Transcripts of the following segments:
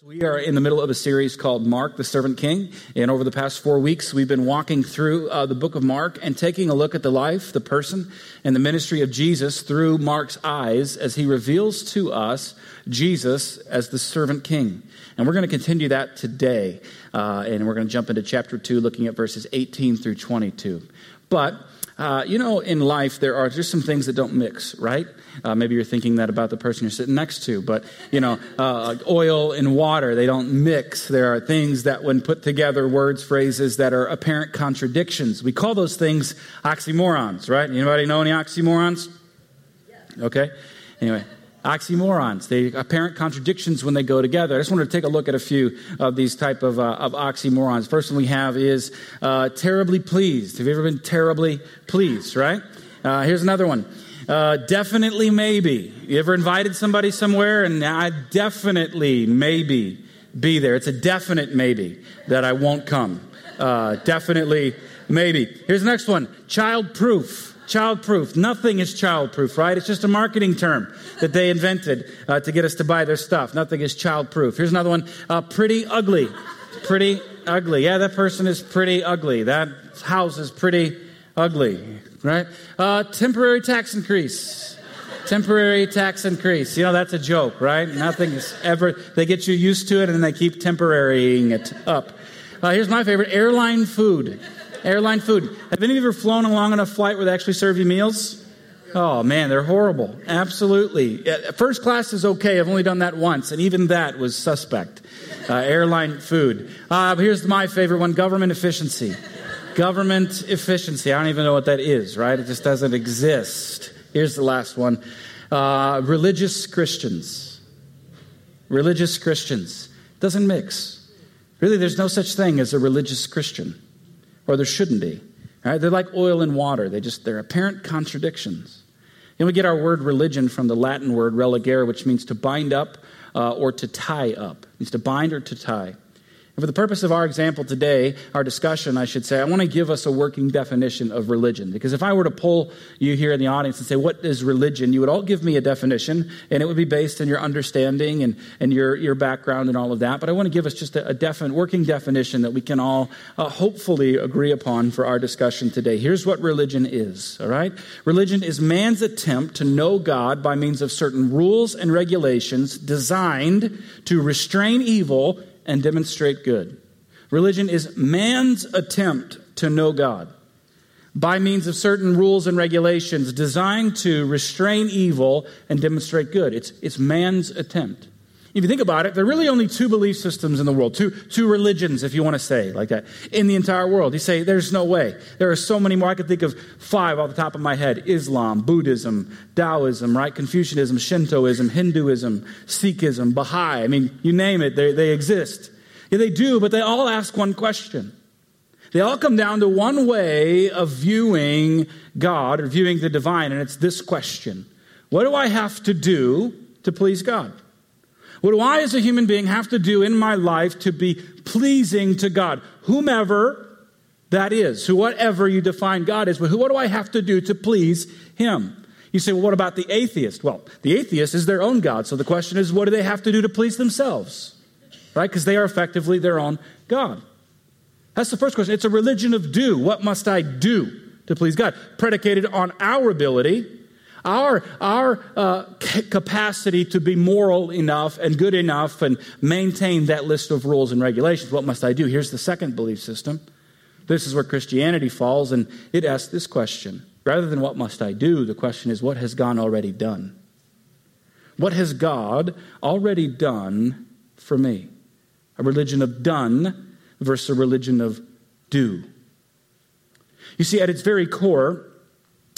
We are in the middle of a series called Mark, the Servant King. And over the past four weeks, we've been walking through uh, the book of Mark and taking a look at the life, the person, and the ministry of Jesus through Mark's eyes as he reveals to us Jesus as the Servant King. And we're going to continue that today. Uh, and we're going to jump into chapter 2, looking at verses 18 through 22. But uh, you know, in life, there are just some things that don't mix, right? Uh, maybe you're thinking that about the person you're sitting next to, but, you know, uh, oil and water, they don't mix. There are things that, when put together, words, phrases that are apparent contradictions. We call those things oxymorons, right? Anybody know any oxymorons? Okay. Anyway, oxymorons. They apparent contradictions when they go together. I just wanted to take a look at a few of these type of, uh, of oxymorons. First one we have is uh, terribly pleased. Have you ever been terribly pleased? Right. Uh, here's another one. Uh, definitely maybe. You ever invited somebody somewhere and I definitely maybe be there. It's a definite maybe that I won't come. Uh, definitely maybe. Here's the next one. Child proof. Child proof. Nothing is childproof, right? It's just a marketing term that they invented uh, to get us to buy their stuff. Nothing is childproof. Here's another one. Uh, pretty ugly. Pretty ugly. Yeah, that person is pretty ugly. That house is pretty ugly, right? Uh, temporary tax increase. Temporary tax increase. You know, that's a joke, right? Nothing is ever, they get you used to it and then they keep temporarying it up. Uh, here's my favorite airline food. Airline food. Have any of you ever flown a long enough flight where they actually serve you meals? Oh man, they're horrible. Absolutely. First class is okay. I've only done that once, and even that was suspect. Uh, airline food. Uh, here's my favorite one government efficiency. Government efficiency. I don't even know what that is, right? It just doesn't exist. Here's the last one uh, religious Christians. Religious Christians. Doesn't mix. Really, there's no such thing as a religious Christian or there shouldn't be. Right? They're like oil and water. They just they're apparent contradictions. And we get our word religion from the Latin word religare, which means to bind up uh, or to tie up. It means to bind or to tie. And for the purpose of our example today, our discussion, I should say, I want to give us a working definition of religion. Because if I were to pull you here in the audience and say, What is religion? you would all give me a definition, and it would be based on your understanding and, and your, your background and all of that. But I want to give us just a, a definite, working definition that we can all uh, hopefully agree upon for our discussion today. Here's what religion is, all right? Religion is man's attempt to know God by means of certain rules and regulations designed to restrain evil and demonstrate good. Religion is man's attempt to know God by means of certain rules and regulations designed to restrain evil and demonstrate good. It's, it's man's attempt. If you think about it, there are really only two belief systems in the world, two, two religions, if you want to say like that, in the entire world. You say, there's no way. There are so many more. I could think of five off the top of my head Islam, Buddhism, Taoism, right? Confucianism, Shintoism, Hinduism, Sikhism, Baha'i. I mean, you name it, they, they exist. Yeah, they do, but they all ask one question. They all come down to one way of viewing God or viewing the divine, and it's this question What do I have to do to please God? What do I, as a human being, have to do in my life to be pleasing to God? Whomever that is, who whatever you define God is, but what do I have to do to please Him? You say, well, what about the atheist? Well, the atheist is their own God. So the question is, what do they have to do to please themselves? Right? Because they are effectively their own God. That's the first question. It's a religion of do. What must I do to please God? Predicated on our ability our, our uh, capacity to be moral enough and good enough and maintain that list of rules and regulations. What must I do? Here's the second belief system. This is where Christianity falls, and it asks this question. Rather than what must I do, the question is what has God already done? What has God already done for me? A religion of done versus a religion of do. You see, at its very core,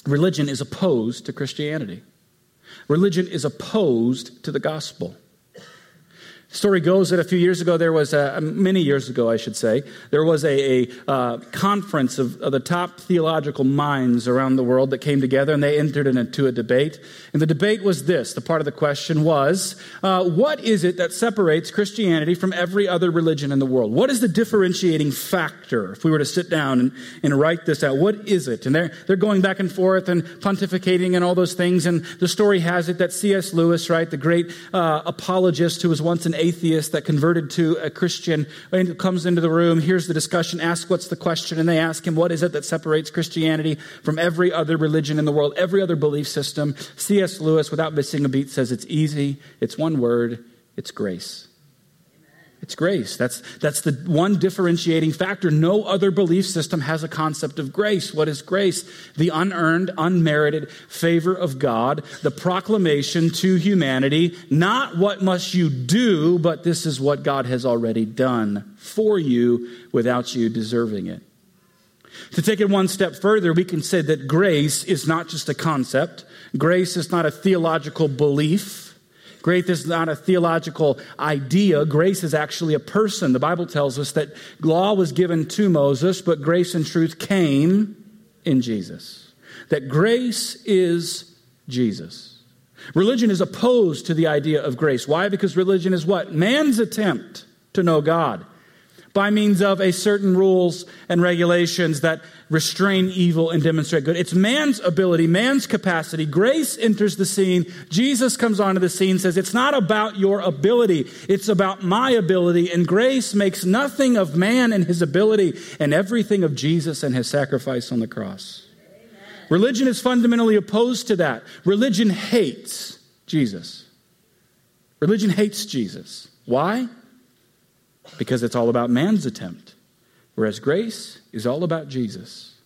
religion is opposed to Christianity. Religion is opposed to the gospel. Story goes that a few years ago, there was a, many years ago, I should say, there was a, a uh, conference of, of, the top theological minds around the world that came together and they entered into a debate. And the debate was this the part of the question was, uh, what is it that separates Christianity from every other religion in the world? What is the differentiating factor? If we were to sit down and, and write this out, what is it? And they're, they're going back and forth and pontificating and all those things. And the story has it that C.S. Lewis, right, the great uh, apologist who was once an atheist that converted to a Christian comes into the room, hears the discussion, asks what's the question, and they ask him, What is it that separates Christianity from every other religion in the world, every other belief system? C.S. Lewis, without missing a beat, says it's easy, it's one word, it's grace. It's grace. That's, that's the one differentiating factor. No other belief system has a concept of grace. What is grace? The unearned, unmerited favor of God, the proclamation to humanity, not what must you do, but this is what God has already done for you without you deserving it. To take it one step further, we can say that grace is not just a concept. Grace is not a theological belief. Grace is not a theological idea. Grace is actually a person. The Bible tells us that law was given to Moses, but grace and truth came in Jesus. That grace is Jesus. Religion is opposed to the idea of grace. Why? Because religion is what? Man's attempt to know God by means of a certain rules and regulations that restrain evil and demonstrate good. It's man's ability, man's capacity. Grace enters the scene. Jesus comes onto the scene, says, It's not about your ability, it's about my ability. And grace makes nothing of man and his ability and everything of Jesus and his sacrifice on the cross. Amen. Religion is fundamentally opposed to that. Religion hates Jesus. Religion hates Jesus. Why? Because it's all about man's attempt. Whereas grace is all about Jesus.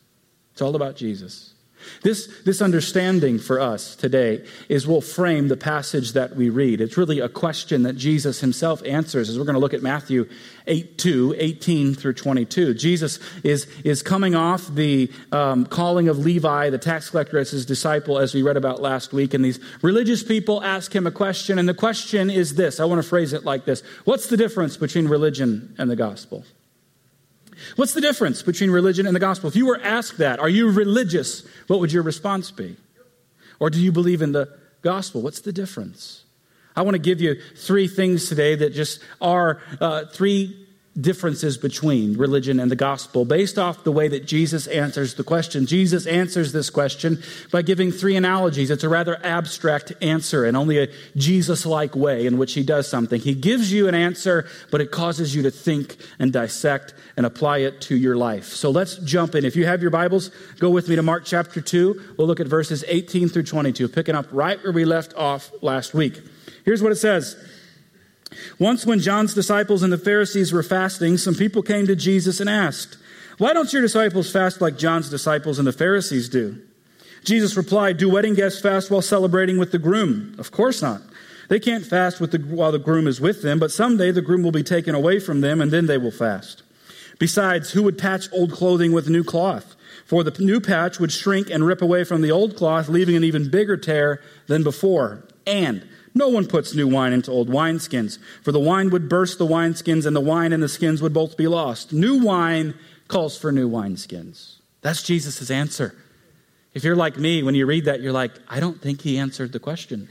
It's all about Jesus. This, this understanding for us today is will frame the passage that we read. It's really a question that Jesus himself answers as we're going to look at Matthew 8 2, 18 through 22. Jesus is, is coming off the um, calling of Levi, the tax collector, as his disciple, as we read about last week. And these religious people ask him a question, and the question is this I want to phrase it like this What's the difference between religion and the gospel? What's the difference between religion and the gospel? If you were asked that, are you religious? What would your response be? Or do you believe in the gospel? What's the difference? I want to give you three things today that just are uh, three differences between religion and the gospel based off the way that Jesus answers the question. Jesus answers this question by giving three analogies. It's a rather abstract answer and only a Jesus like way in which he does something. He gives you an answer, but it causes you to think and dissect and apply it to your life. So let's jump in. If you have your Bibles, go with me to Mark chapter 2. We'll look at verses 18 through 22, picking up right where we left off last week. Here's what it says. Once, when John's disciples and the Pharisees were fasting, some people came to Jesus and asked, Why don't your disciples fast like John's disciples and the Pharisees do? Jesus replied, Do wedding guests fast while celebrating with the groom? Of course not. They can't fast the, while the groom is with them, but someday the groom will be taken away from them, and then they will fast. Besides, who would patch old clothing with new cloth? For the new patch would shrink and rip away from the old cloth, leaving an even bigger tear than before. And no one puts new wine into old wineskins, for the wine would burst the wineskins, and the wine and the skins would both be lost. New wine calls for new wineskins. That's Jesus' answer. If you're like me, when you read that, you're like, I don't think he answered the question.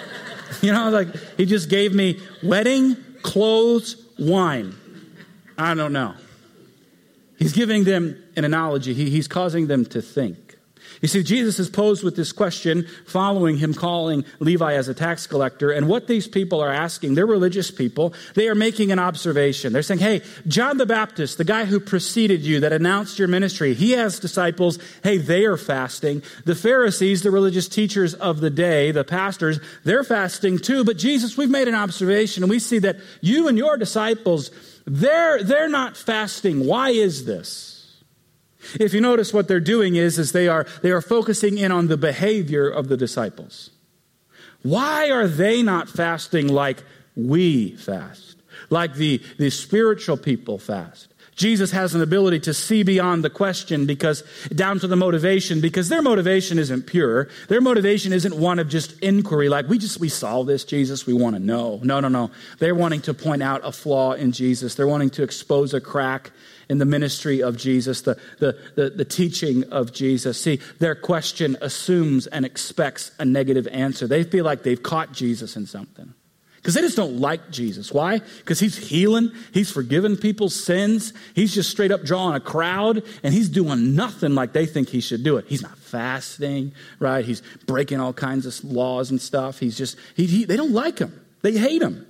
you know, like he just gave me wedding, clothes, wine. I don't know. He's giving them an analogy, he, he's causing them to think. You see, Jesus is posed with this question following him calling Levi as a tax collector. And what these people are asking, they're religious people, they are making an observation. They're saying, hey, John the Baptist, the guy who preceded you, that announced your ministry, he has disciples. Hey, they are fasting. The Pharisees, the religious teachers of the day, the pastors, they're fasting too. But Jesus, we've made an observation and we see that you and your disciples, they're, they're not fasting. Why is this? If you notice what they're doing is, is they are, they are focusing in on the behavior of the disciples. Why are they not fasting like we fast? Like the, the spiritual people fast? Jesus has an ability to see beyond the question because down to the motivation because their motivation isn't pure. Their motivation isn't one of just inquiry like we just we saw this Jesus, we want to know. No, no, no. They're wanting to point out a flaw in Jesus. They're wanting to expose a crack in the ministry of Jesus, the, the, the, the, teaching of Jesus. See, their question assumes and expects a negative answer. They feel like they've caught Jesus in something. Because they just don't like Jesus. Why? Because he's healing, he's forgiven people's sins, he's just straight up drawing a crowd, and he's doing nothing like they think he should do it. He's not fasting, right? He's breaking all kinds of laws and stuff. He's just, he, he, they don't like him, they hate him.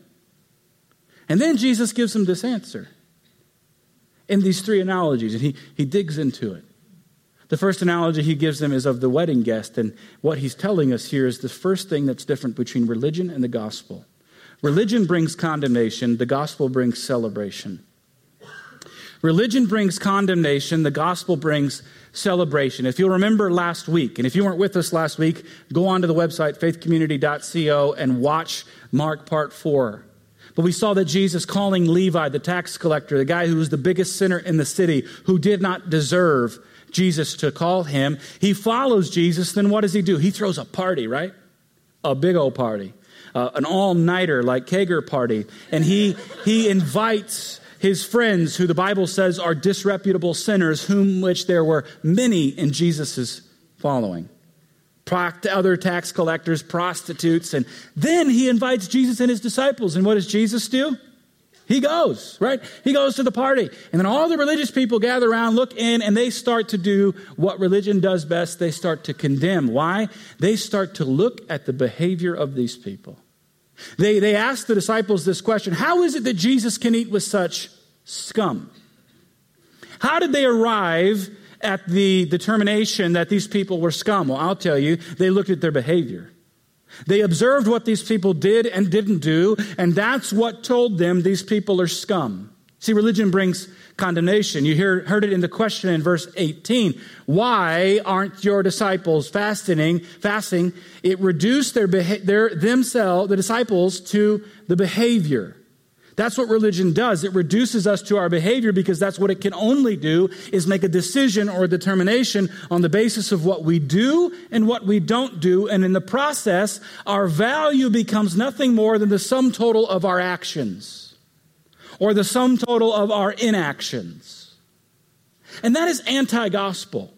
And then Jesus gives them this answer in these three analogies, and he, he digs into it. The first analogy he gives them is of the wedding guest, and what he's telling us here is the first thing that's different between religion and the gospel. Religion brings condemnation, the gospel brings celebration. Religion brings condemnation, the gospel brings celebration. If you'll remember last week, and if you weren't with us last week, go on to the website faithcommunity.co and watch Mark part 4. But we saw that Jesus calling Levi, the tax collector, the guy who was the biggest sinner in the city, who did not deserve Jesus to call him, he follows Jesus. Then what does he do? He throws a party, right? A big old party, uh, an all nighter like kegger party. And he, he invites his friends, who the Bible says are disreputable sinners, whom which there were many in Jesus' following other tax collectors, prostitutes, and then he invites Jesus and his disciples. And what does Jesus do? He goes, right? He goes to the party. And then all the religious people gather around, look in, and they start to do what religion does best. They start to condemn. Why? They start to look at the behavior of these people. They, they ask the disciples this question How is it that Jesus can eat with such scum? How did they arrive at the determination that these people were scum? Well, I'll tell you, they looked at their behavior. They observed what these people did and didn't do, and that's what told them these people are scum. See, religion brings condemnation. You hear, heard it in the question in verse 18. Why aren't your disciples fasting? Fasting. It reduced their, their themselves, the disciples, to the behavior. That's what religion does. It reduces us to our behavior because that's what it can only do is make a decision or a determination on the basis of what we do and what we don't do. And in the process, our value becomes nothing more than the sum total of our actions or the sum total of our inactions. And that is anti gospel.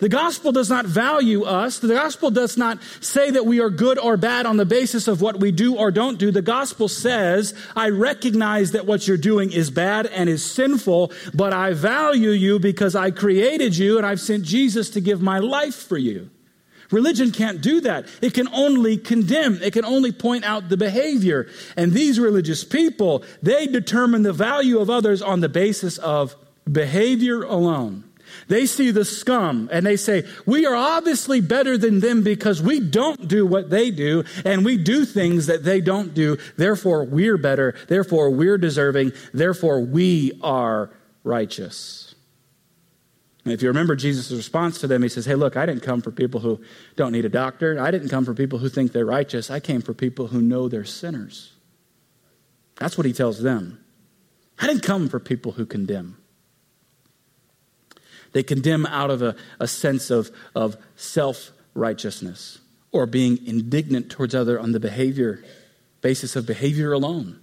The gospel does not value us. The gospel does not say that we are good or bad on the basis of what we do or don't do. The gospel says, I recognize that what you're doing is bad and is sinful, but I value you because I created you and I've sent Jesus to give my life for you. Religion can't do that. It can only condemn. It can only point out the behavior. And these religious people, they determine the value of others on the basis of behavior alone. They see the scum and they say, We are obviously better than them because we don't do what they do and we do things that they don't do. Therefore, we're better. Therefore, we're deserving. Therefore, we are righteous. If you remember Jesus' response to them, he says, Hey, look, I didn't come for people who don't need a doctor. I didn't come for people who think they're righteous. I came for people who know they're sinners. That's what he tells them. I didn't come for people who condemn. They condemn out of a, a sense of, of self righteousness or being indignant towards other on the behavior basis of behavior alone.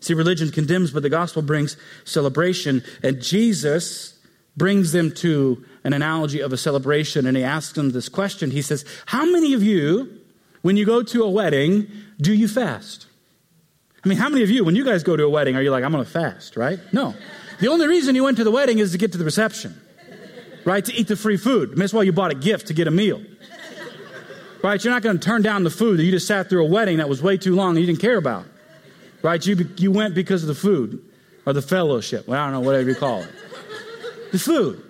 See, religion condemns, but the gospel brings celebration. And Jesus brings them to an analogy of a celebration, and he asks them this question. He says, How many of you, when you go to a wedding, do you fast? I mean, how many of you, when you guys go to a wedding, are you like, I'm going to fast, right? No. The only reason you went to the wedding is to get to the reception right? To eat the free food. I mean, that's why you bought a gift to get a meal. Right? You're not going to turn down the food that you just sat through a wedding that was way too long and you didn't care about. Right? You, you went because of the food or the fellowship. Well, I don't know, whatever you call it. The food.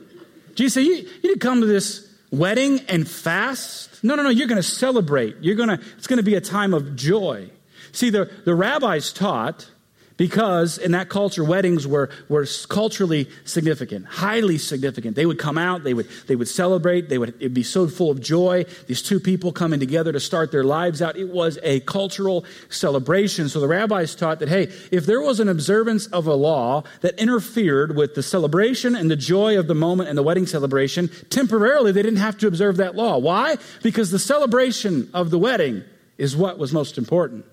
Jesus said, you, you didn't come to this wedding and fast. No, no, no. You're going to celebrate. You're going to, it's going to be a time of joy. See, the, the rabbis taught because in that culture weddings were, were culturally significant highly significant. They would come out they would, they would celebrate they would it'd be so full of joy. These two people coming together to start their lives out it was a cultural celebration. So the rabbis taught that hey if there was an observance of a law that interfered with the celebration and the joy of the moment and the wedding celebration temporarily they didn't have to observe that law. Why? Because the celebration of the wedding is what was most important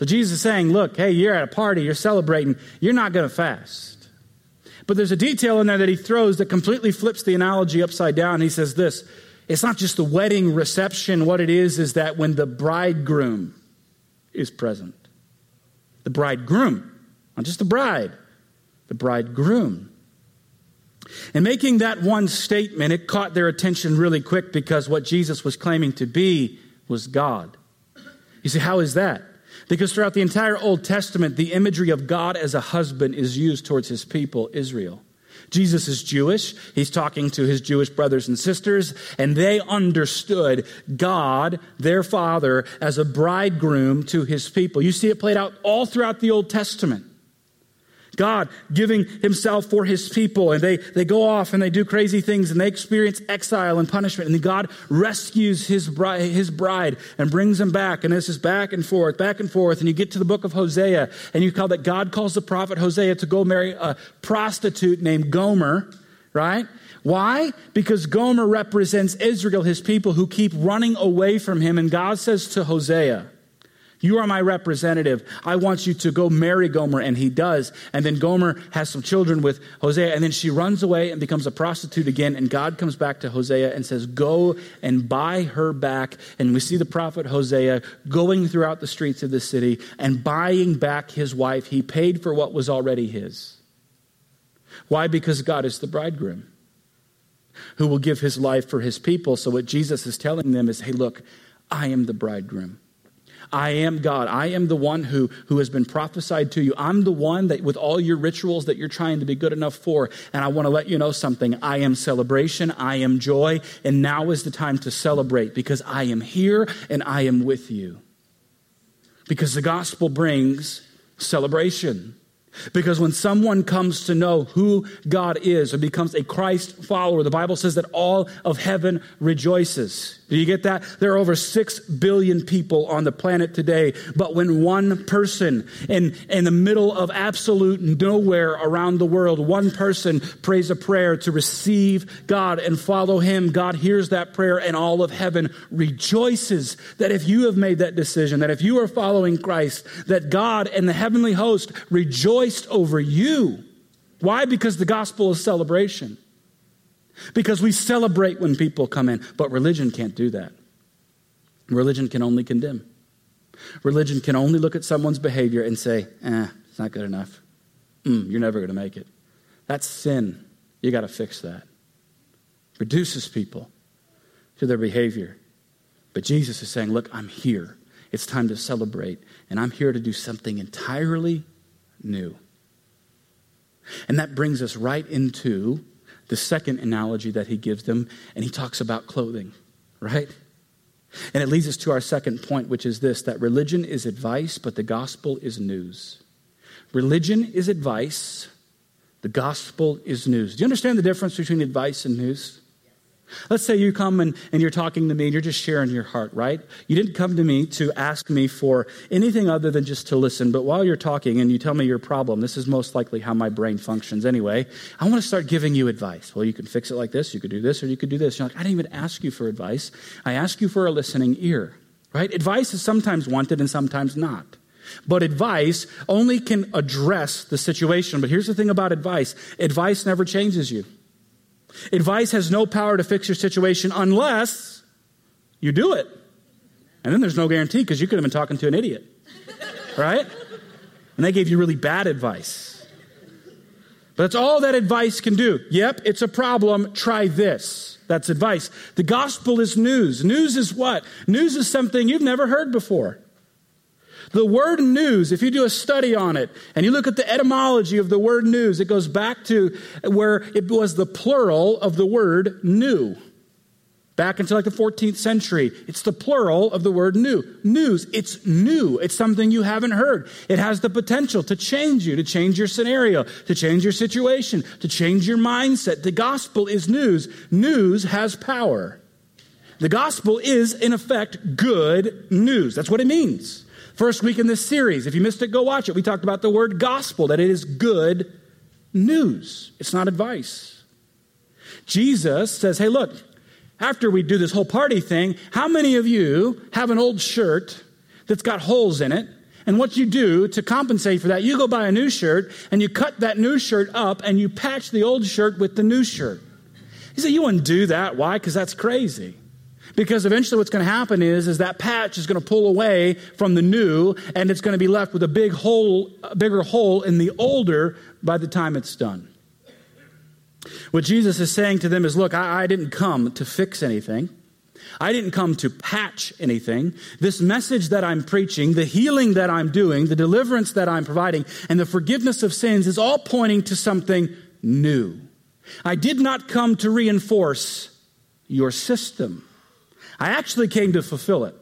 so Jesus is saying, look, hey, you're at a party, you're celebrating, you're not going to fast. But there's a detail in there that he throws that completely flips the analogy upside down. He says this it's not just the wedding reception. What it is, is that when the bridegroom is present, the bridegroom, not just the bride, the bridegroom. And making that one statement, it caught their attention really quick because what Jesus was claiming to be was God. You see, how is that? Because throughout the entire Old Testament, the imagery of God as a husband is used towards his people, Israel. Jesus is Jewish. He's talking to his Jewish brothers and sisters, and they understood God, their father, as a bridegroom to his people. You see it played out all throughout the Old Testament. God giving himself for his people, and they, they go off and they do crazy things and they experience exile and punishment. And then God rescues his bride, his bride and brings them back. And this is back and forth, back and forth. And you get to the book of Hosea, and you call that God calls the prophet Hosea to go marry a prostitute named Gomer, right? Why? Because Gomer represents Israel, his people who keep running away from him. And God says to Hosea, you are my representative. I want you to go marry Gomer. And he does. And then Gomer has some children with Hosea. And then she runs away and becomes a prostitute again. And God comes back to Hosea and says, Go and buy her back. And we see the prophet Hosea going throughout the streets of the city and buying back his wife. He paid for what was already his. Why? Because God is the bridegroom who will give his life for his people. So what Jesus is telling them is, Hey, look, I am the bridegroom. I am God. I am the one who, who has been prophesied to you. I'm the one that, with all your rituals that you're trying to be good enough for. And I want to let you know something. I am celebration. I am joy. And now is the time to celebrate because I am here and I am with you. Because the gospel brings celebration. Because when someone comes to know who God is or becomes a Christ follower, the Bible says that all of heaven rejoices. Do you get that? There are over 6 billion people on the planet today, but when one person in, in the middle of absolute nowhere around the world, one person prays a prayer to receive God and follow Him, God hears that prayer and all of heaven rejoices that if you have made that decision, that if you are following Christ, that God and the heavenly host rejoiced over you. Why? Because the gospel is celebration. Because we celebrate when people come in, but religion can't do that. Religion can only condemn. Religion can only look at someone's behavior and say, eh, it's not good enough. Mm, you're never going to make it. That's sin. You got to fix that. Reduces people to their behavior. But Jesus is saying, look, I'm here. It's time to celebrate, and I'm here to do something entirely new. And that brings us right into the second analogy that he gives them, and he talks about clothing, right? And it leads us to our second point, which is this that religion is advice, but the gospel is news. Religion is advice, the gospel is news. Do you understand the difference between advice and news? Let's say you come and, and you're talking to me and you're just sharing your heart, right? You didn't come to me to ask me for anything other than just to listen. But while you're talking and you tell me your problem, this is most likely how my brain functions anyway. I want to start giving you advice. Well, you can fix it like this, you could do this, or you could do this. You're like, I didn't even ask you for advice. I ask you for a listening ear, right? Advice is sometimes wanted and sometimes not. But advice only can address the situation. But here's the thing about advice advice never changes you. Advice has no power to fix your situation unless you do it. And then there's no guarantee because you could have been talking to an idiot, right? And they gave you really bad advice. But that's all that advice can do. Yep, it's a problem. Try this. That's advice. The gospel is news. News is what? News is something you've never heard before. The word news, if you do a study on it and you look at the etymology of the word news, it goes back to where it was the plural of the word new. Back into like the 14th century, it's the plural of the word new. News, it's new. It's something you haven't heard. It has the potential to change you, to change your scenario, to change your situation, to change your mindset. The gospel is news. News has power. The gospel is, in effect, good news. That's what it means. First week in this series, if you missed it, go watch it. We talked about the word gospel, that it is good news, it's not advice. Jesus says, Hey, look, after we do this whole party thing, how many of you have an old shirt that's got holes in it? And what you do to compensate for that, you go buy a new shirt and you cut that new shirt up and you patch the old shirt with the new shirt. He said, You wouldn't do that. Why? Because that's crazy. Because eventually what's going to happen is, is that patch is going to pull away from the new and it's going to be left with a big hole, a bigger hole in the older by the time it's done. What Jesus is saying to them is, look, I, I didn't come to fix anything. I didn't come to patch anything. This message that I'm preaching, the healing that I'm doing, the deliverance that I'm providing, and the forgiveness of sins is all pointing to something new. I did not come to reinforce your system. I actually came to fulfill it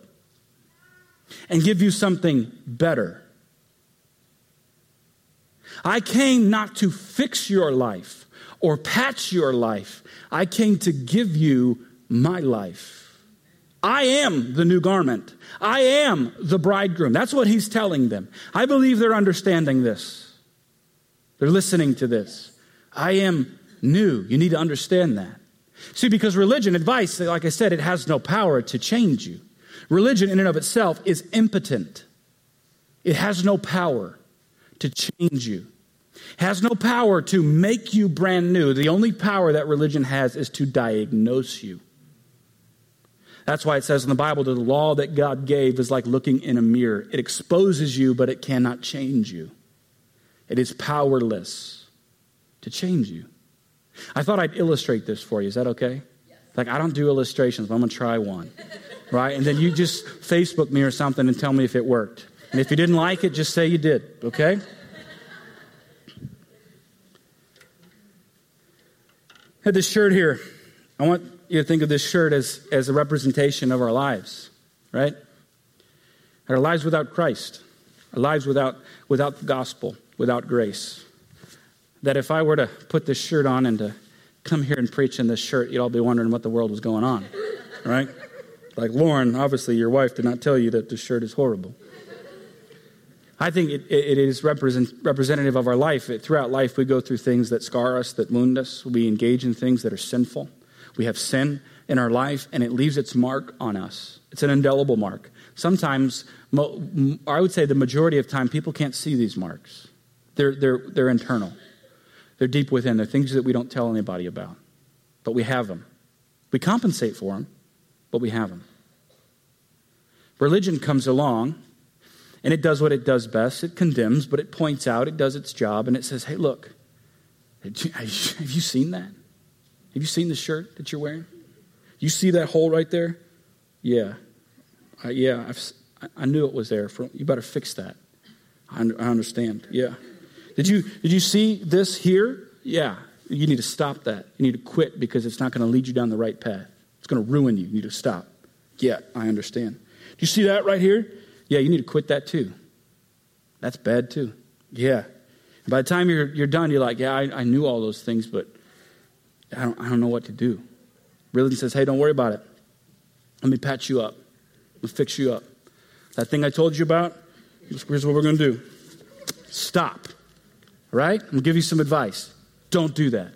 and give you something better. I came not to fix your life or patch your life. I came to give you my life. I am the new garment. I am the bridegroom. That's what he's telling them. I believe they're understanding this. They're listening to this. I am new. You need to understand that. See, because religion, advice, like I said, it has no power to change you. Religion, in and of itself, is impotent. It has no power to change you, it has no power to make you brand new. The only power that religion has is to diagnose you. That's why it says in the Bible that the law that God gave is like looking in a mirror. It exposes you, but it cannot change you. It is powerless to change you. I thought I'd illustrate this for you. Is that okay? Yes. Like, I don't do illustrations, but I'm going to try one. right? And then you just Facebook me or something and tell me if it worked. And if you didn't like it, just say you did, okay? I had this shirt here. I want you to think of this shirt as, as a representation of our lives, right? Our lives without Christ, our lives without, without the gospel, without grace that if I were to put this shirt on and to come here and preach in this shirt, you'd all be wondering what the world was going on, right? Like Lauren, obviously your wife did not tell you that this shirt is horrible. I think it, it is represent, representative of our life. It, throughout life, we go through things that scar us, that wound us. We engage in things that are sinful. We have sin in our life, and it leaves its mark on us. It's an indelible mark. Sometimes, I would say the majority of time, people can't see these marks. They're, they're, they're internal. They're deep within. They're things that we don't tell anybody about, but we have them. We compensate for them, but we have them. Religion comes along and it does what it does best. It condemns, but it points out, it does its job, and it says, hey, look, have you seen that? Have you seen the shirt that you're wearing? You see that hole right there? Yeah. Uh, yeah, I've, i knew it was there. For, you better fix that. I, I understand. Yeah. Did you, did you see this here? Yeah. You need to stop that. You need to quit because it's not going to lead you down the right path. It's going to ruin you. You need to stop. Yeah, I understand. Do you see that right here? Yeah, you need to quit that too. That's bad too. Yeah. And by the time you're, you're done, you're like, yeah, I, I knew all those things, but I don't, I don't know what to do. Religion says, hey, don't worry about it. Let me patch you up. Let me fix you up. That thing I told you about, here's what we're going to do stop. Right? I'm to give you some advice. Don't do that.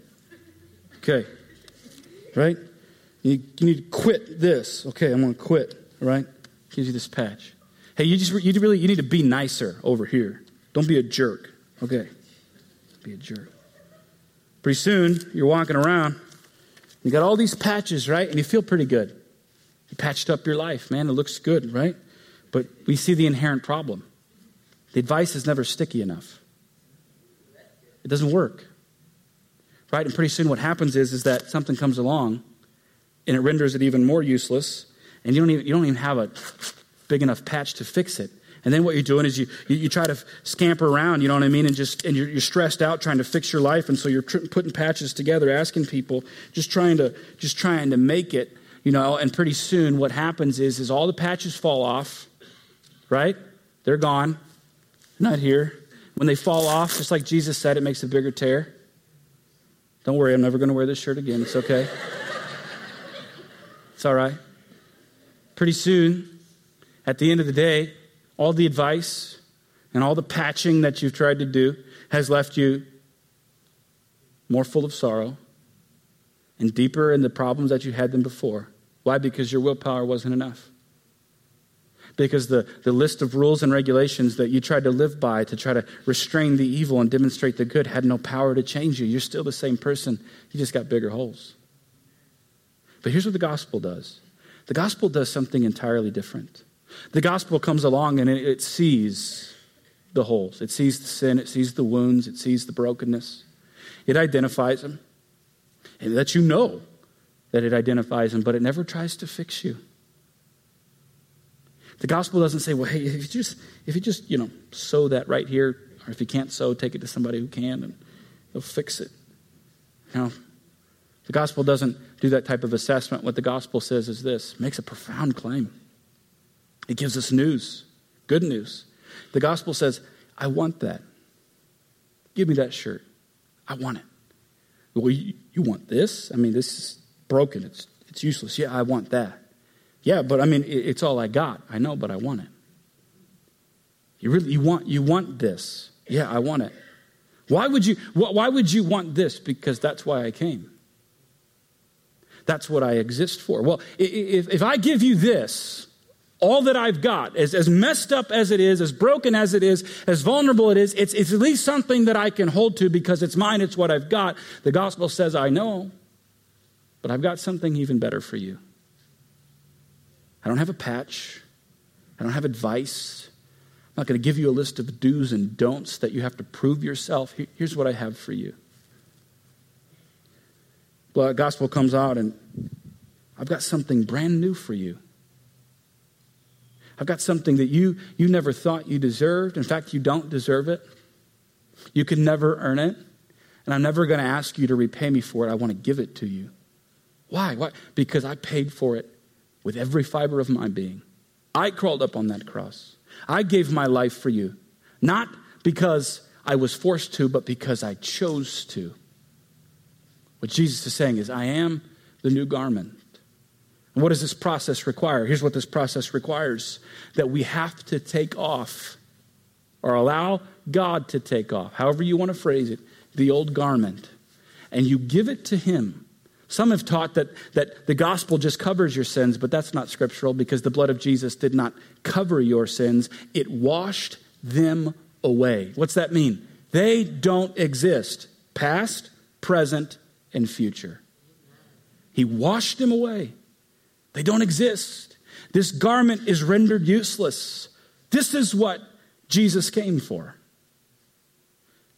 Okay. Right? You, you need to quit this. Okay, I'm to quit. Right? Gives you this patch. Hey, you just you really you need to be nicer over here. Don't be a jerk. Okay. Be a jerk. Pretty soon, you're walking around. You got all these patches, right? And you feel pretty good. You patched up your life, man. It looks good, right? But we see the inherent problem. The advice is never sticky enough. It doesn't work. Right? And pretty soon what happens is, is that something comes along and it renders it even more useless, and you don't even, you don't even have a big enough patch to fix it. And then what you're doing is you, you, you, try to scamper around, you know what I mean? And just, and you're, you're stressed out trying to fix your life. And so you're tr- putting patches together, asking people, just trying to, just trying to make it, you know, and pretty soon what happens is, is all the patches fall off, right? They're gone. not here. When they fall off, just like Jesus said, it makes a bigger tear. Don't worry, I'm never going to wear this shirt again. It's okay. it's all right. Pretty soon, at the end of the day, all the advice and all the patching that you've tried to do has left you more full of sorrow and deeper in the problems that you had than before. Why? Because your willpower wasn't enough because the, the list of rules and regulations that you tried to live by to try to restrain the evil and demonstrate the good had no power to change you. You're still the same person, you just got bigger holes. But here's what the gospel does the gospel does something entirely different. The gospel comes along and it, it sees the holes, it sees the sin, it sees the wounds, it sees the brokenness, it identifies them, It lets you know that it identifies them, but it never tries to fix you. The gospel doesn't say, well, hey, if you just, if you just, you know, sow that right here, or if you can't sow, take it to somebody who can and they'll fix it. No. The gospel doesn't do that type of assessment. What the gospel says is this makes a profound claim. It gives us news, good news. The gospel says, I want that. Give me that shirt. I want it. Well, you, you want this? I mean, this is broken. It's, it's useless. Yeah, I want that. Yeah, but I mean, it's all I got. I know, but I want it. You really you want you want this? Yeah, I want it. Why would you why would you want this? Because that's why I came. That's what I exist for. Well, if, if I give you this, all that I've got, as, as messed up as it is, as broken as it is, as vulnerable it is, it's, it's at least something that I can hold to because it's mine, it's what I've got. The gospel says, I know, but I've got something even better for you. I don't have a patch, I don't have advice. I'm not going to give you a list of do's and don'ts that you have to prove yourself. Here's what I have for you. The gospel comes out, and I've got something brand new for you. I've got something that you, you never thought you deserved. In fact, you don't deserve it. You can never earn it. And I'm never going to ask you to repay me for it. I want to give it to you. Why? Why? Because I paid for it with every fiber of my being. I crawled up on that cross. I gave my life for you, not because I was forced to, but because I chose to. What Jesus is saying is, I am the new garment. And what does this process require? Here's what this process requires that we have to take off or allow God to take off, however you want to phrase it, the old garment, and you give it to Him. Some have taught that, that the gospel just covers your sins, but that's not scriptural because the blood of Jesus did not cover your sins, it washed them away. What's that mean? They don't exist, past, present, and future. He washed them away. They don't exist. This garment is rendered useless. This is what Jesus came for.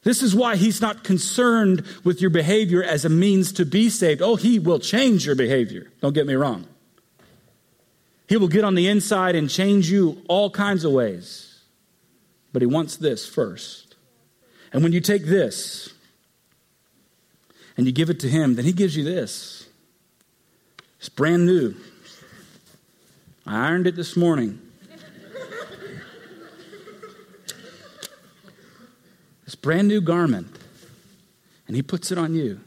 This is why he's not concerned with your behavior as a means to be saved. Oh, he will change your behavior. Don't get me wrong. He will get on the inside and change you all kinds of ways. But he wants this first. And when you take this and you give it to him, then he gives you this. It's brand new. I ironed it this morning. Brand new garment, and he puts it on you.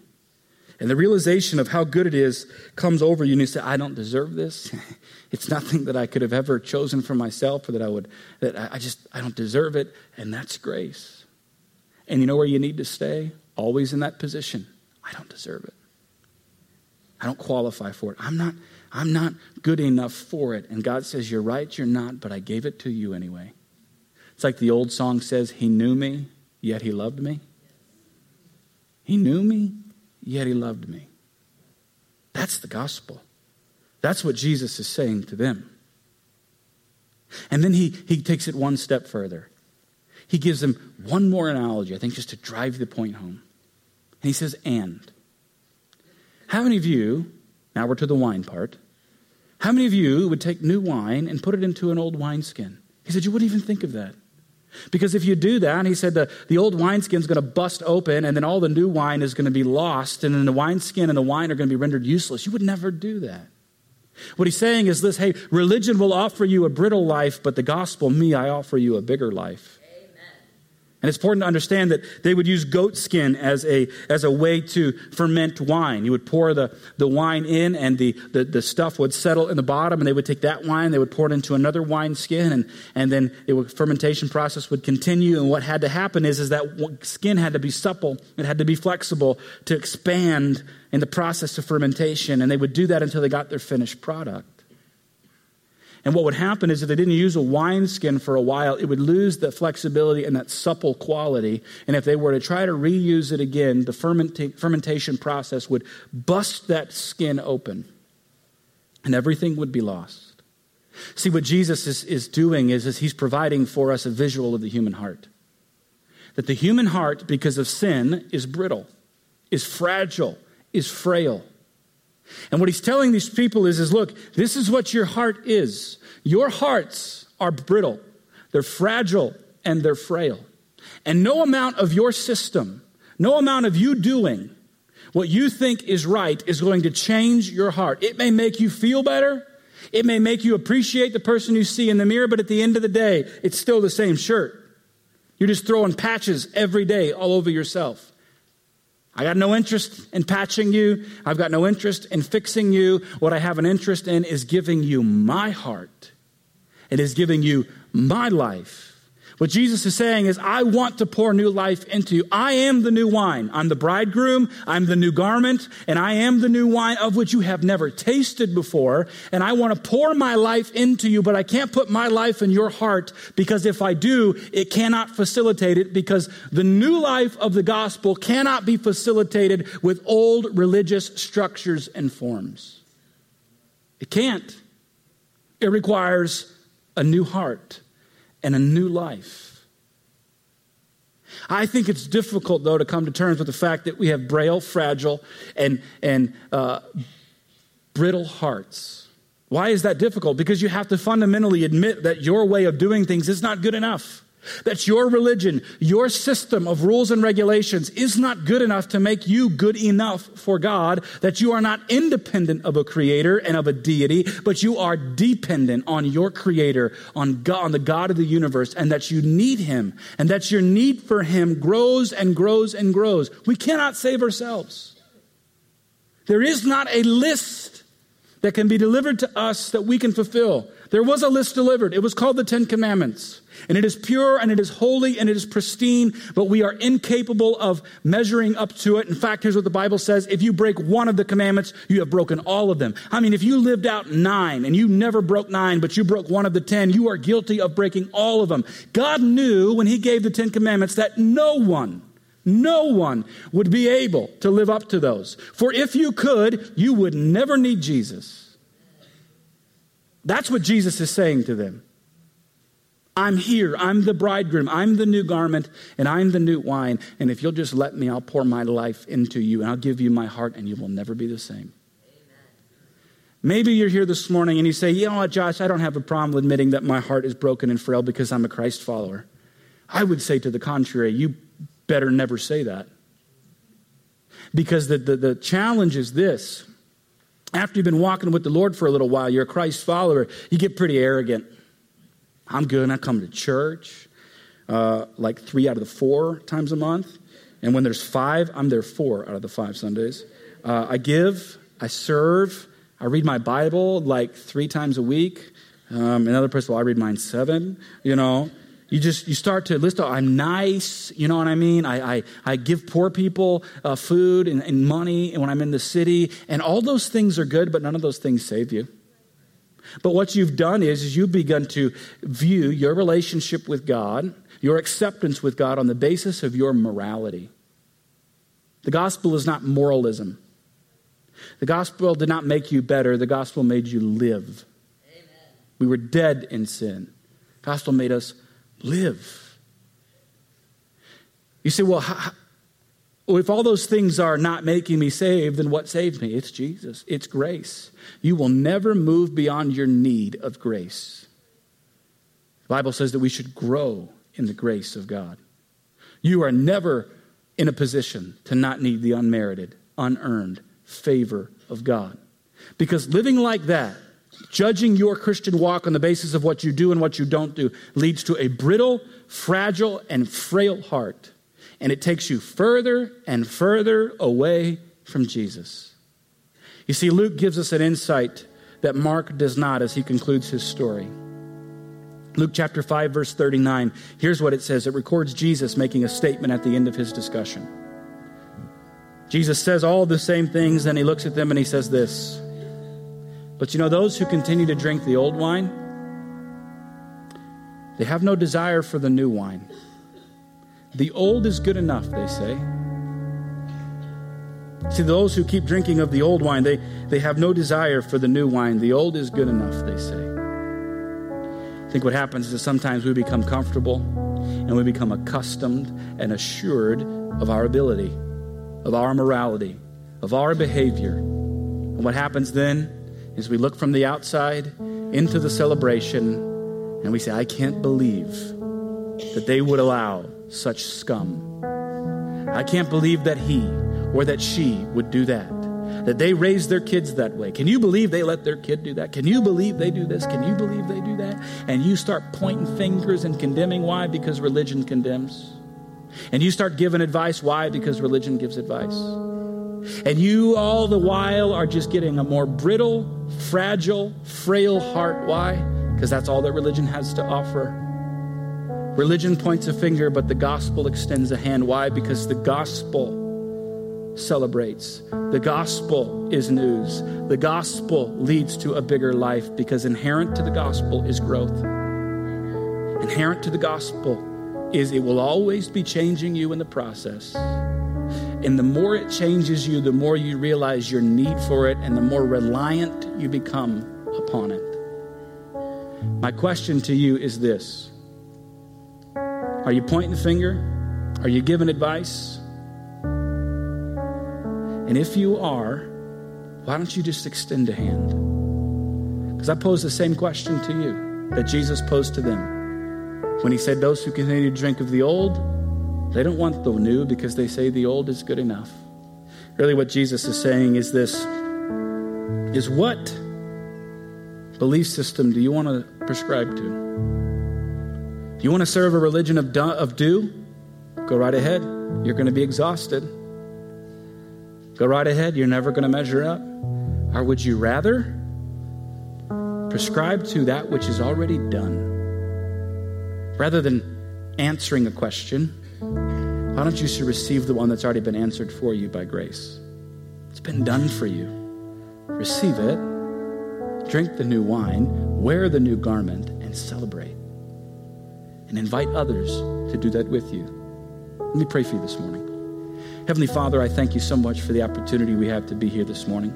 And the realization of how good it is comes over you, and you say, I don't deserve this. it's nothing that I could have ever chosen for myself or that I would, that I just, I don't deserve it. And that's grace. And you know where you need to stay? Always in that position. I don't deserve it. I don't qualify for it. I'm not, I'm not good enough for it. And God says, You're right, you're not, but I gave it to you anyway. It's like the old song says, He knew me, yet He loved me. He knew me, yet He loved me. That's the gospel. That's what Jesus is saying to them. And then he, he takes it one step further. He gives them one more analogy, I think, just to drive the point home. And he says, And. How many of you now we're to the wine part. How many of you would take new wine and put it into an old wineskin? He said, You wouldn't even think of that. Because if you do that, he said the, the old wineskin is going to bust open and then all the new wine is going to be lost and then the wineskin and the wine are going to be rendered useless. You would never do that. What he's saying is this hey, religion will offer you a brittle life, but the gospel, me, I offer you a bigger life. And it's important to understand that they would use goat skin as a, as a way to ferment wine. You would pour the, the wine in, and the, the, the stuff would settle in the bottom, and they would take that wine, they would pour it into another wine skin, and, and then the fermentation process would continue. And what had to happen is, is that skin had to be supple, it had to be flexible to expand in the process of fermentation. And they would do that until they got their finished product. And what would happen is if they didn't use a wineskin for a while, it would lose the flexibility and that supple quality. And if they were to try to reuse it again, the fermenta- fermentation process would bust that skin open and everything would be lost. See, what Jesus is, is doing is, is he's providing for us a visual of the human heart. That the human heart, because of sin, is brittle, is fragile, is frail. And what he's telling these people is, is look, this is what your heart is. Your hearts are brittle, they're fragile, and they're frail. And no amount of your system, no amount of you doing what you think is right is going to change your heart. It may make you feel better. It may make you appreciate the person you see in the mirror, but at the end of the day, it's still the same shirt. You're just throwing patches every day all over yourself. I got no interest in patching you. I've got no interest in fixing you. What I have an interest in is giving you my heart. It is giving you my life. What Jesus is saying is, I want to pour new life into you. I am the new wine. I'm the bridegroom. I'm the new garment. And I am the new wine of which you have never tasted before. And I want to pour my life into you, but I can't put my life in your heart because if I do, it cannot facilitate it because the new life of the gospel cannot be facilitated with old religious structures and forms. It can't. It requires a new heart and a new life. I think it's difficult, though, to come to terms with the fact that we have braille, fragile, and, and uh, brittle hearts. Why is that difficult? Because you have to fundamentally admit that your way of doing things is not good enough. That your religion, your system of rules and regulations is not good enough to make you good enough for God, that you are not independent of a creator and of a deity, but you are dependent on your creator, on God, on the God of the universe, and that you need him, and that your need for him grows and grows and grows. We cannot save ourselves. There is not a list that can be delivered to us that we can fulfill. There was a list delivered. It was called the Ten Commandments. And it is pure and it is holy and it is pristine, but we are incapable of measuring up to it. In fact, here's what the Bible says if you break one of the commandments, you have broken all of them. I mean, if you lived out nine and you never broke nine, but you broke one of the ten, you are guilty of breaking all of them. God knew when He gave the Ten Commandments that no one, no one would be able to live up to those. For if you could, you would never need Jesus. That's what Jesus is saying to them. I'm here. I'm the bridegroom. I'm the new garment and I'm the new wine. And if you'll just let me, I'll pour my life into you and I'll give you my heart and you will never be the same. Maybe you're here this morning and you say, you know what, Josh, I don't have a problem admitting that my heart is broken and frail because I'm a Christ follower. I would say to the contrary, you better never say that. Because the, the, the challenge is this after you've been walking with the Lord for a little while, you're a Christ follower, you get pretty arrogant. I'm good. I come to church uh, like three out of the four times a month. And when there's five, I'm there four out of the five Sundays. Uh, I give, I serve, I read my Bible like three times a week. Um, another person, well, I read mine seven, you know. You just you start to list. Oh, I'm nice, you know what I mean. I I, I give poor people uh, food and, and money, when I'm in the city, and all those things are good, but none of those things save you. But what you've done is, is you've begun to view your relationship with God, your acceptance with God on the basis of your morality. The gospel is not moralism. The gospel did not make you better, the gospel made you live. Amen. We were dead in sin. The gospel made us live. You say, well, how, well, if all those things are not making me saved, then what saved me? It's Jesus, it's grace. You will never move beyond your need of grace. The Bible says that we should grow in the grace of God. You are never in a position to not need the unmerited, unearned favor of God. Because living like that, judging your Christian walk on the basis of what you do and what you don't do, leads to a brittle, fragile, and frail heart and it takes you further and further away from Jesus. You see, Luke gives us an insight that Mark does not as he concludes his story. Luke chapter 5, verse 39, here's what it says it records Jesus making a statement at the end of his discussion. Jesus says all the same things, then he looks at them and he says this. But you know, those who continue to drink the old wine, they have no desire for the new wine the old is good enough, they say. See, those who keep drinking of the old wine, they, they have no desire for the new wine. The old is good enough, they say. I think what happens is sometimes we become comfortable and we become accustomed and assured of our ability, of our morality, of our behavior, And what happens then is we look from the outside into the celebration and we say, I can't believe that they would allow such scum. I can't believe that he or that she would do that. That they raise their kids that way. Can you believe they let their kid do that? Can you believe they do this? Can you believe they do that? And you start pointing fingers and condemning. Why? Because religion condemns. And you start giving advice. Why? Because religion gives advice. And you, all the while, are just getting a more brittle, fragile, frail heart. Why? Because that's all that religion has to offer. Religion points a finger, but the gospel extends a hand. Why? Because the gospel celebrates. The gospel is news. The gospel leads to a bigger life because inherent to the gospel is growth. Inherent to the gospel is it will always be changing you in the process. And the more it changes you, the more you realize your need for it and the more reliant you become upon it. My question to you is this Are you pointing the finger? Are you giving advice? And if you are, why don't you just extend a hand? Because I pose the same question to you that Jesus posed to them. When he said, Those who continue to drink of the old, they don't want the new because they say the old is good enough. Really, what Jesus is saying is this is what belief system do you want to prescribe to? You want to serve a religion of do, of do? Go right ahead. You're going to be exhausted. Go right ahead. You're never going to measure up. Or would you rather prescribe to that which is already done? Rather than answering a question, why don't you receive the one that's already been answered for you by grace? It's been done for you. Receive it, drink the new wine, wear the new garment, and celebrate. And invite others to do that with you. Let me pray for you this morning. Heavenly Father, I thank you so much for the opportunity we have to be here this morning.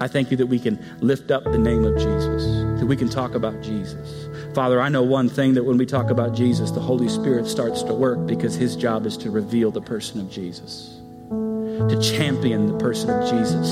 I thank you that we can lift up the name of Jesus, that we can talk about Jesus. Father, I know one thing that when we talk about Jesus, the Holy Spirit starts to work because his job is to reveal the person of Jesus, to champion the person of Jesus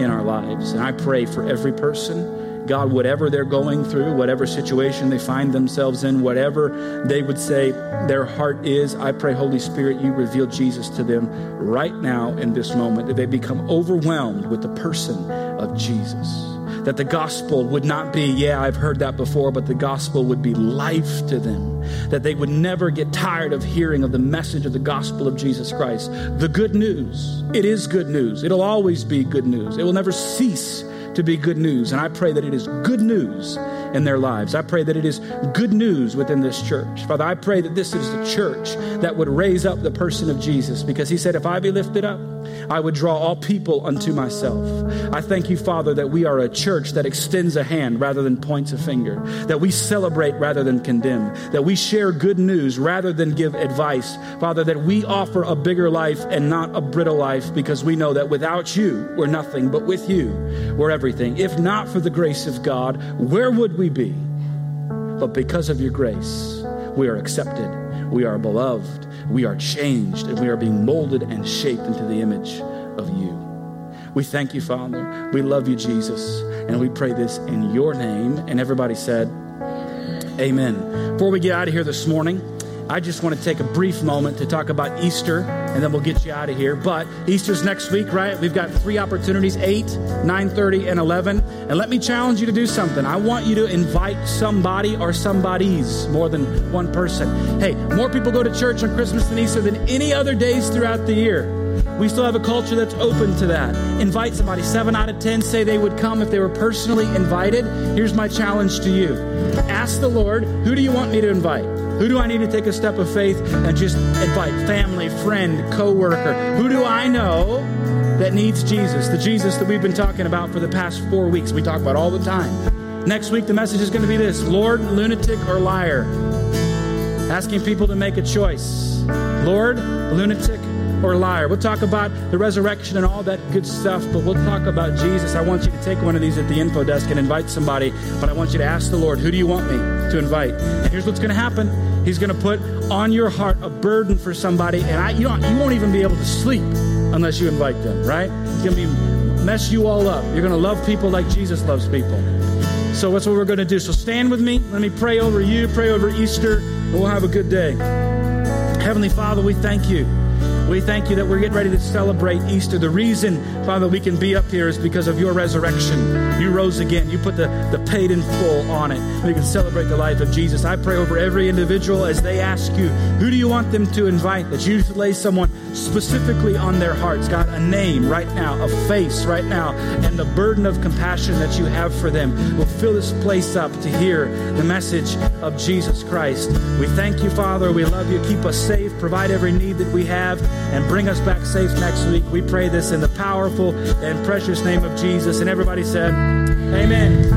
in our lives. And I pray for every person God, whatever they're going through, whatever situation they find themselves in, whatever they would say their heart is, I pray, Holy Spirit, you reveal Jesus to them right now in this moment, that they become overwhelmed with the person of Jesus. That the gospel would not be, yeah, I've heard that before, but the gospel would be life to them. That they would never get tired of hearing of the message of the gospel of Jesus Christ. The good news. It is good news. It'll always be good news. It will never cease to be good news. And I pray that it is good news in their lives. I pray that it is good news within this church. Father, I pray that this is the church that would raise up the person of Jesus because he said, If I be lifted up, I would draw all people unto myself. I thank you, Father, that we are a church that extends a hand rather than points a finger, that we celebrate rather than condemn, that we share good news rather than give advice. Father, that we offer a bigger life and not a brittle life because we know that without you, we're nothing, but with you, we're everything. If not for the grace of God, where would we be? But because of your grace, we are accepted, we are beloved, we are changed and we are being molded and shaped into the image of you. We thank you, Father. We love you, Jesus. And we pray this in your name. And everybody said, Amen. Before we get out of here this morning, I just want to take a brief moment to talk about Easter, and then we'll get you out of here. But Easter's next week, right? We've got three opportunities, 8, 9.30, and 11. And let me challenge you to do something. I want you to invite somebody or somebodies, more than one person. Hey, more people go to church on Christmas and Easter than any other days throughout the year. We still have a culture that's open to that. Invite somebody. Seven out of ten say they would come if they were personally invited. Here's my challenge to you Ask the Lord, who do you want me to invite? Who do I need to take a step of faith and just invite? Family, friend, coworker. Who do I know that needs Jesus? The Jesus that we've been talking about for the past four weeks. We talk about all the time. Next week, the message is going to be this Lord, lunatic, or liar? Asking people to make a choice. Lord, lunatic, or liar. We'll talk about the resurrection and all that good stuff, but we'll talk about Jesus. I want you to take one of these at the info desk and invite somebody, but I want you to ask the Lord, who do you want me to invite? And here's what's going to happen. He's going to put on your heart a burden for somebody, and I, you, you won't even be able to sleep unless you invite them, right? It's going to mess you all up. You're going to love people like Jesus loves people. So that's what we're going to do. So stand with me. Let me pray over you, pray over Easter, and we'll have a good day. Heavenly Father, we thank you. We thank you that we're getting ready to celebrate Easter. The reason, Father, we can be up here is because of your resurrection. You rose again. You put the, the paid in full on it. We can celebrate the life of Jesus. I pray over every individual as they ask you, who do you want them to invite? That you lay someone specifically on their hearts. God, a name right now, a face right now, and the burden of compassion that you have for them will fill this place up to hear the message of Jesus Christ. We thank you, Father. We love you. Keep us safe. Provide every need that we have and bring us back safe next week. We pray this in the powerful and precious name of Jesus. And everybody said, Amen.